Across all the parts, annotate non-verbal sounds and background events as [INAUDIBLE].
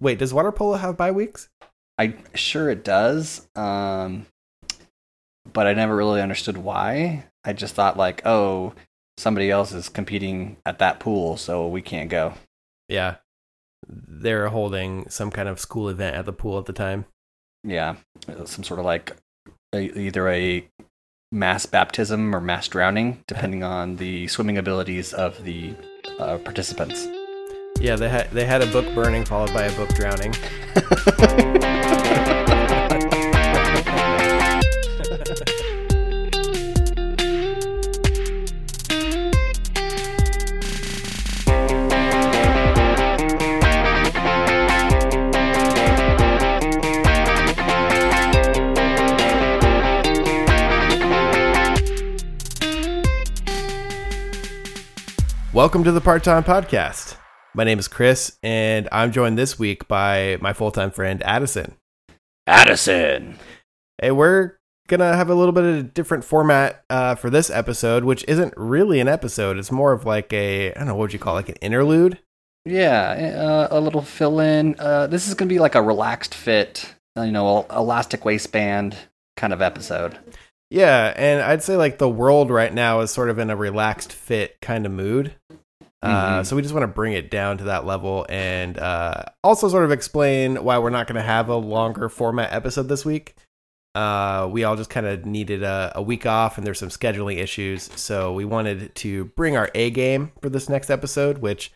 wait, does water polo have bye weeks? I sure it does. Um, but I never really understood why. I just thought like, oh, somebody else is competing at that pool, so we can't go. Yeah. They're holding some kind of school event at the pool at the time. Yeah, some sort of like a, either a mass baptism or mass drowning, depending on the swimming abilities of the uh, participants. Yeah, they had they had a book burning followed by a book drowning. Welcome to the Part Time Podcast. My name is Chris, and I'm joined this week by my full time friend Addison. Addison. Hey, we're gonna have a little bit of a different format uh, for this episode, which isn't really an episode. It's more of like a I don't know what would you call it, like an interlude. Yeah, uh, a little fill in. Uh, this is going to be like a relaxed fit, you know, elastic waistband kind of episode. Yeah, and I'd say like the world right now is sort of in a relaxed fit kind of mood. Uh, Mhm. so we just want to bring it down to that level and uh, also sort of explain why we're not going to have a longer format episode this week. Uh, we all just kind of needed a, a week off and there's some scheduling issues. So we wanted to bring our A game for this next episode, which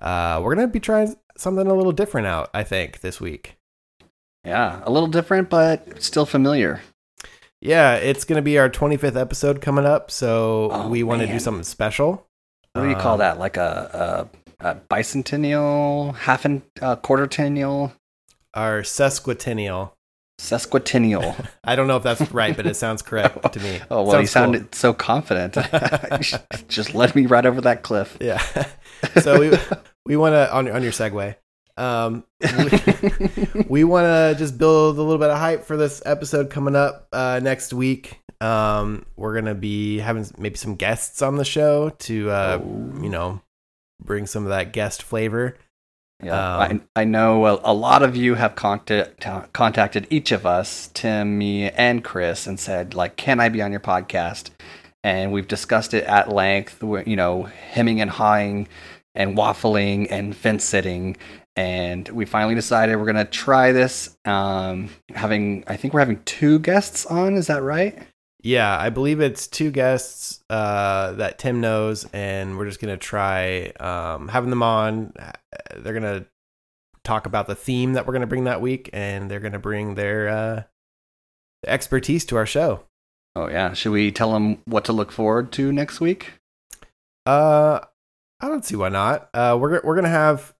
uh, we're going to be trying something a little different out, I think, this week. Yeah, a little different, but still familiar. Yeah, it's going to be our 25th episode coming up. So Oh, we want to do something special. What do you call Um, that? Like a, a, a bicentennial, half and uh, quartertennial, or sesquicentennial. sesquicentennial. [LAUGHS] I don't know if that's right, but it sounds correct to me. [LAUGHS] Oh well, you Sounds cool. sounded so confident. [LAUGHS] Just led me right over that cliff. Yeah. so we we want to on on your segue. Um, we, we want to just build a little bit of hype for this episode coming up uh, next week. Um, we're gonna be having maybe some guests on the show to uh, you know bring some of that guest flavor. Yeah, Um, I, I know a, a lot of you have contact, contacted each of us, Tim, me, and Chris, and said like, "Can I be on your podcast?" And we've discussed it at length. We're, you know, hemming and hawing, and waffling and fence sitting, and we finally decided we're gonna try this. Um, having, I think we're having two guests on. Is that right? Yeah, I believe it's two guests uh, that Tim knows, and we're just gonna try um, having them on. They're gonna talk about the theme that we're gonna bring that week, and they're gonna bring their uh, expertise to our show. Oh yeah. Should we tell them what to look forward to next week? Uh, I don't see why not. Uh, we're we're gonna have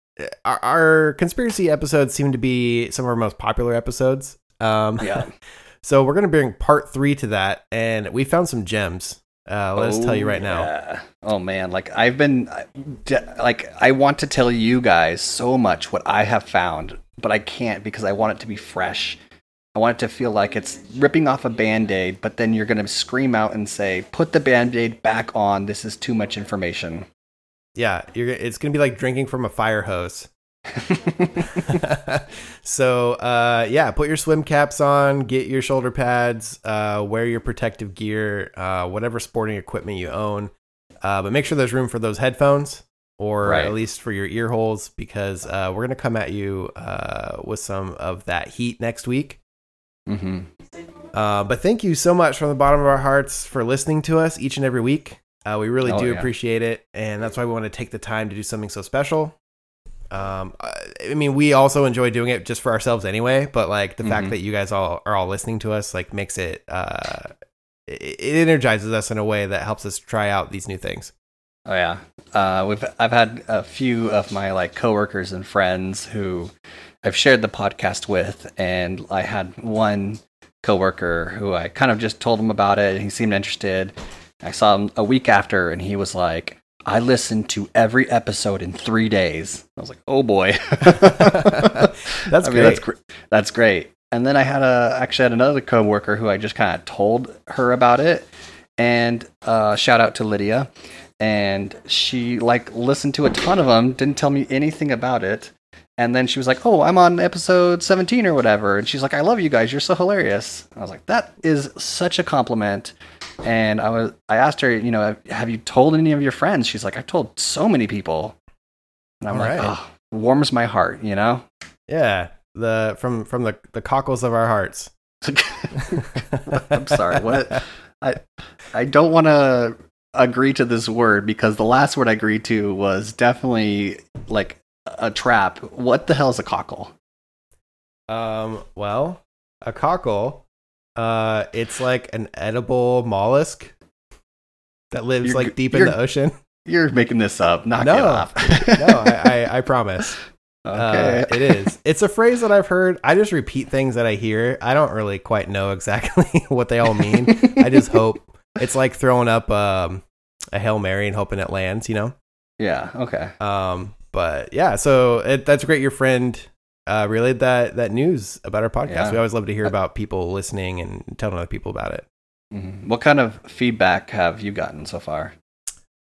our, our conspiracy episodes seem to be some of our most popular episodes. Um, Yeah. [LAUGHS] so we're gonna bring part three to that, and we found some gems. Uh, let us tell you Oh, right now. yeah. Oh man, like I've been like I want to tell you guys so much what I have found, but I can't because I want it to be fresh. I want it to feel like it's ripping off a band-aid, but then you're going to scream out and say, "Put the band-aid back on. This is too much information." Yeah, you're, it's gonna be like drinking from a fire hose. [LAUGHS] so uh, yeah, put your swim caps on, get your shoulder pads, uh, wear your protective gear, uh, whatever sporting equipment you own. Uh, but make sure there's room for those headphones, or Right. at least for your ear holes, because uh, we're gonna come at you uh, with some of that heat next week. hmm Uh, but thank you so much from the bottom of our hearts for listening to us each and every week. Uh, we really Oh, do yeah. appreciate it, and that's why we want to take the time to do something so special. Um, I mean, we also enjoy doing it just for ourselves anyway. But like the fact Mhm. that you guys all are all listening to us, like makes it uh, it, it energizes us in a way that helps us try out these new things. Oh yeah, uh, we've I've had a few of my like coworkers and friends who I've shared the podcast with, and I had one coworker who I kind of just told him about it, and he seemed interested. I saw him a week after, and he was like, "I listened to every episode in three days." I was like, "Oh boy, [LAUGHS] That's I mean, that's great. gr- that's great." And then I had a actually had another coworker who I just kind of told her about it, and uh, shout out to Lydia, and she like listened to a ton of them, didn't tell me anything about it, And then she was like, "Oh, I'm on episode 17 or whatever." And she's like, "I love you guys. You're so hilarious." I was like, "That is such a compliment." And I was I asked her, you know, have you told any of your friends? She's like, "I've told so many people." And I'm All like, right. "Oh, warms my heart," you know? Yeah, the from from the the cockles of our hearts. [LAUGHS] I'm sorry. What? I I don't want to agree to this word because the last word I agreed to was definitely like a trap. What the hell is a cockle? Um, well, a cockle, uh, it's like an edible mollusk that lives You're like deep in the ocean. You're making this up. Knock No. it off. [LAUGHS] No, I, I, I promise. [LAUGHS] okay. Uh, it is. It's a phrase that I've heard. I just repeat things that I hear. I don't really quite know exactly [LAUGHS] what they all mean. I just hope. It's like throwing up um, a hail mary and hoping it lands. You know. yeah. Okay. Um, but yeah, so it, that's great. Your friend uh, relayed that that news about our podcast. Yeah. We always love to hear about people listening and telling other people about it. Mhm. What kind of feedback have you gotten so far?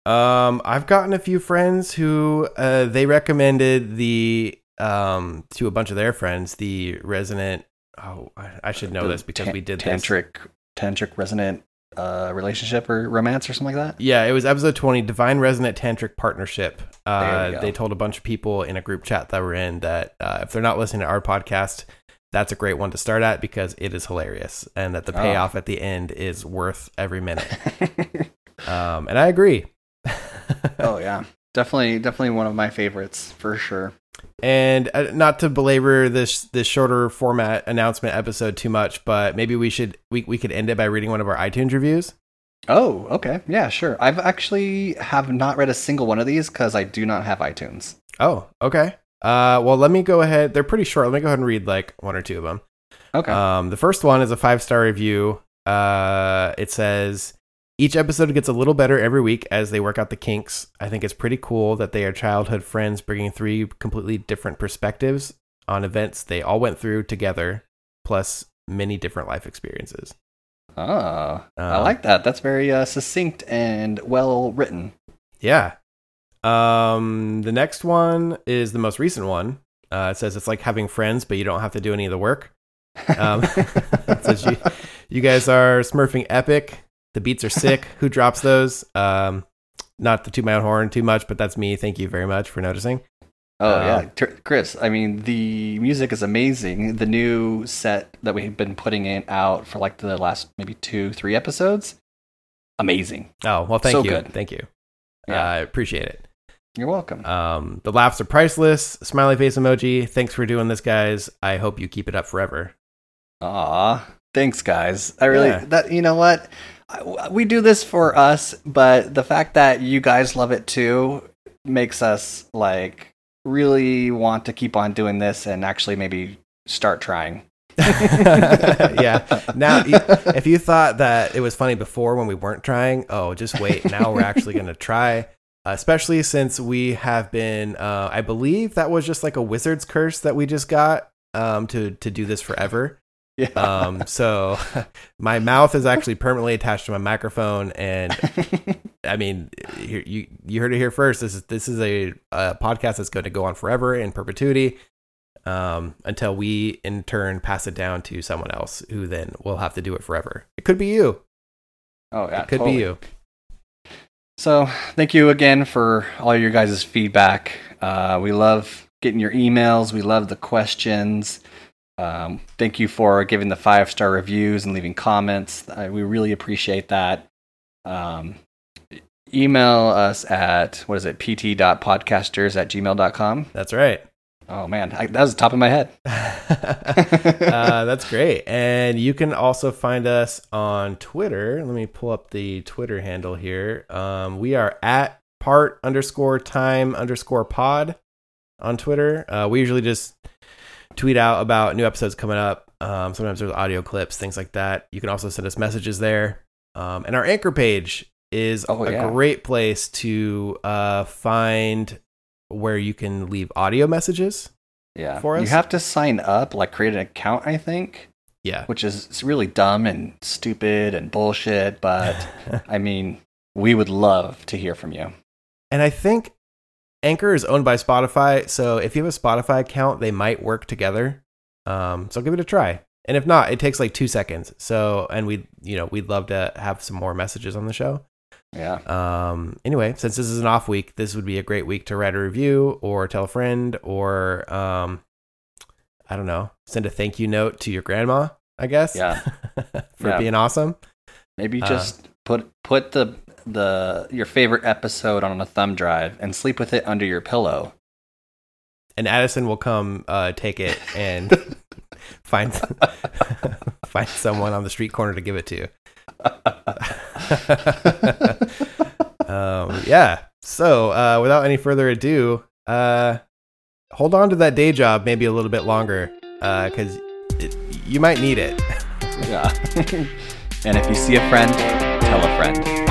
Um, I've gotten a few friends who uh, they recommended the um to a bunch of their friends the resonant. Oh, I, should know The this because we did this. tantric tantric resonant uh, relationship or romance or something like that. Yeah, it was episode 20, Divine Resonant Tantric Partnership. Uh, they told a bunch of people in a group chat that we're in that uh, if they're not listening to our podcast, that's a great one to start at because it is hilarious and that the Oh. payoff at the end is worth every minute. Um, and I agree. [LAUGHS] oh yeah, definitely, definitely one of my favorites for sure. And uh, not to belabor this this shorter format announcement episode too much, but maybe we should we, we could end it by reading one of our iTunes reviews. Oh, okay, yeah, sure. I've actually have not read a single one of these because I do not have iTunes. Oh, okay. Uh, well, let me go ahead. They're pretty short. Let me go ahead and read like one or two of them. Okay. Um, the first one is a five star review. Uh, it says each episode gets a little better every week as they work out the kinks. I think it's pretty cool that they are childhood friends bringing three completely different perspectives on events they all went through together, plus many different life experiences. oh, I Um, like that. That's very uh, succinct and well written. Yeah. Um, the next one is the most recent one. Uh, it says it's like having friends, but you don't have to do any of the work. Um, [LAUGHS] it says you, you guys are smurfing epic. The beats are sick. Who drops those? Um, not to toot my own horn too much, but that's me. Thank you very much for noticing. Oh Um, yeah, Tr- Chris. I mean, the music is amazing. The new set that we've been putting in out for like the last maybe two, three episodes, amazing. Oh well, thank So you, good. thank you. Yeah. I appreciate it. You're welcome. Um, the laughs are priceless. Smiley face emoji. Thanks for doing this, guys. I hope you keep it up forever. Aw, thanks, guys. I really Yeah. that you know what we do this for us, but the fact that you guys love it too makes us like really want to keep on doing this and actually maybe start trying. [LAUGHS] yeah. Now, [LAUGHS] if you thought that it was funny before when we weren't trying, oh, just wait. Now we're actually going to try. Especially since we have been, uh, I believe that was just like a wizard's curse that we just got um, to to do this forever. Yeah. Um, so [LAUGHS] my mouth is actually permanently attached to my microphone, and [LAUGHS] I mean, you you heard it here first. This is this is a, a podcast that's going to go on forever in perpetuity um, until we in turn pass it down to someone else who then will have to do it forever. It could be you. oh yeah, it could totally. be you. So thank you again for all your guys' feedback. Uh, we love getting your emails. We love the questions. Um, thank you for giving the five star reviews and leaving comments. I, we really appreciate that. Um, email us at what is it pt.podcasters at gmail.com. That's right. Oh man, I, that was the top of my head. [LAUGHS] uh, that's great. And you can also find us on Twitter. Let me pull up the Twitter handle here. Um, we are at part underscore time underscore pod on Twitter. Uh, we usually just tweet out about new episodes coming up. Um, sometimes there's audio clips, things like that. You can also send us messages there. Um, and our anchor page is Oh, a yeah. great place to uh, find where you can leave audio messages. Yeah, For you have to sign up, like create an account, I think, Yeah. which is really dumb and stupid and bullshit. But [LAUGHS] I mean, we would love to hear from you. And I think Anchor is owned by Spotify, so if you have a Spotify account, they might work together. Um, so give it a try. And if not, it takes like two seconds. So, and we, you know, we'd love to have some more messages on the show. Yeah. Um, anyway, since this is an off week, this would be a great week to write a review or tell a friend or, um, I don't know, send a thank you note to your grandma, I guess. Yeah. [LAUGHS] for Yeah. being awesome. Maybe Uh, just put put the the your favorite episode on a thumb drive and sleep with it under your pillow. And Addison will come uh, take it and [LAUGHS] find [LAUGHS] find someone on the street corner to give it to. [LAUGHS] um, yeah. So, uh, without any further ado, uh, hold on to that day job maybe a little bit longer because you might need it. Yeah. and if you see a friend, tell a friend.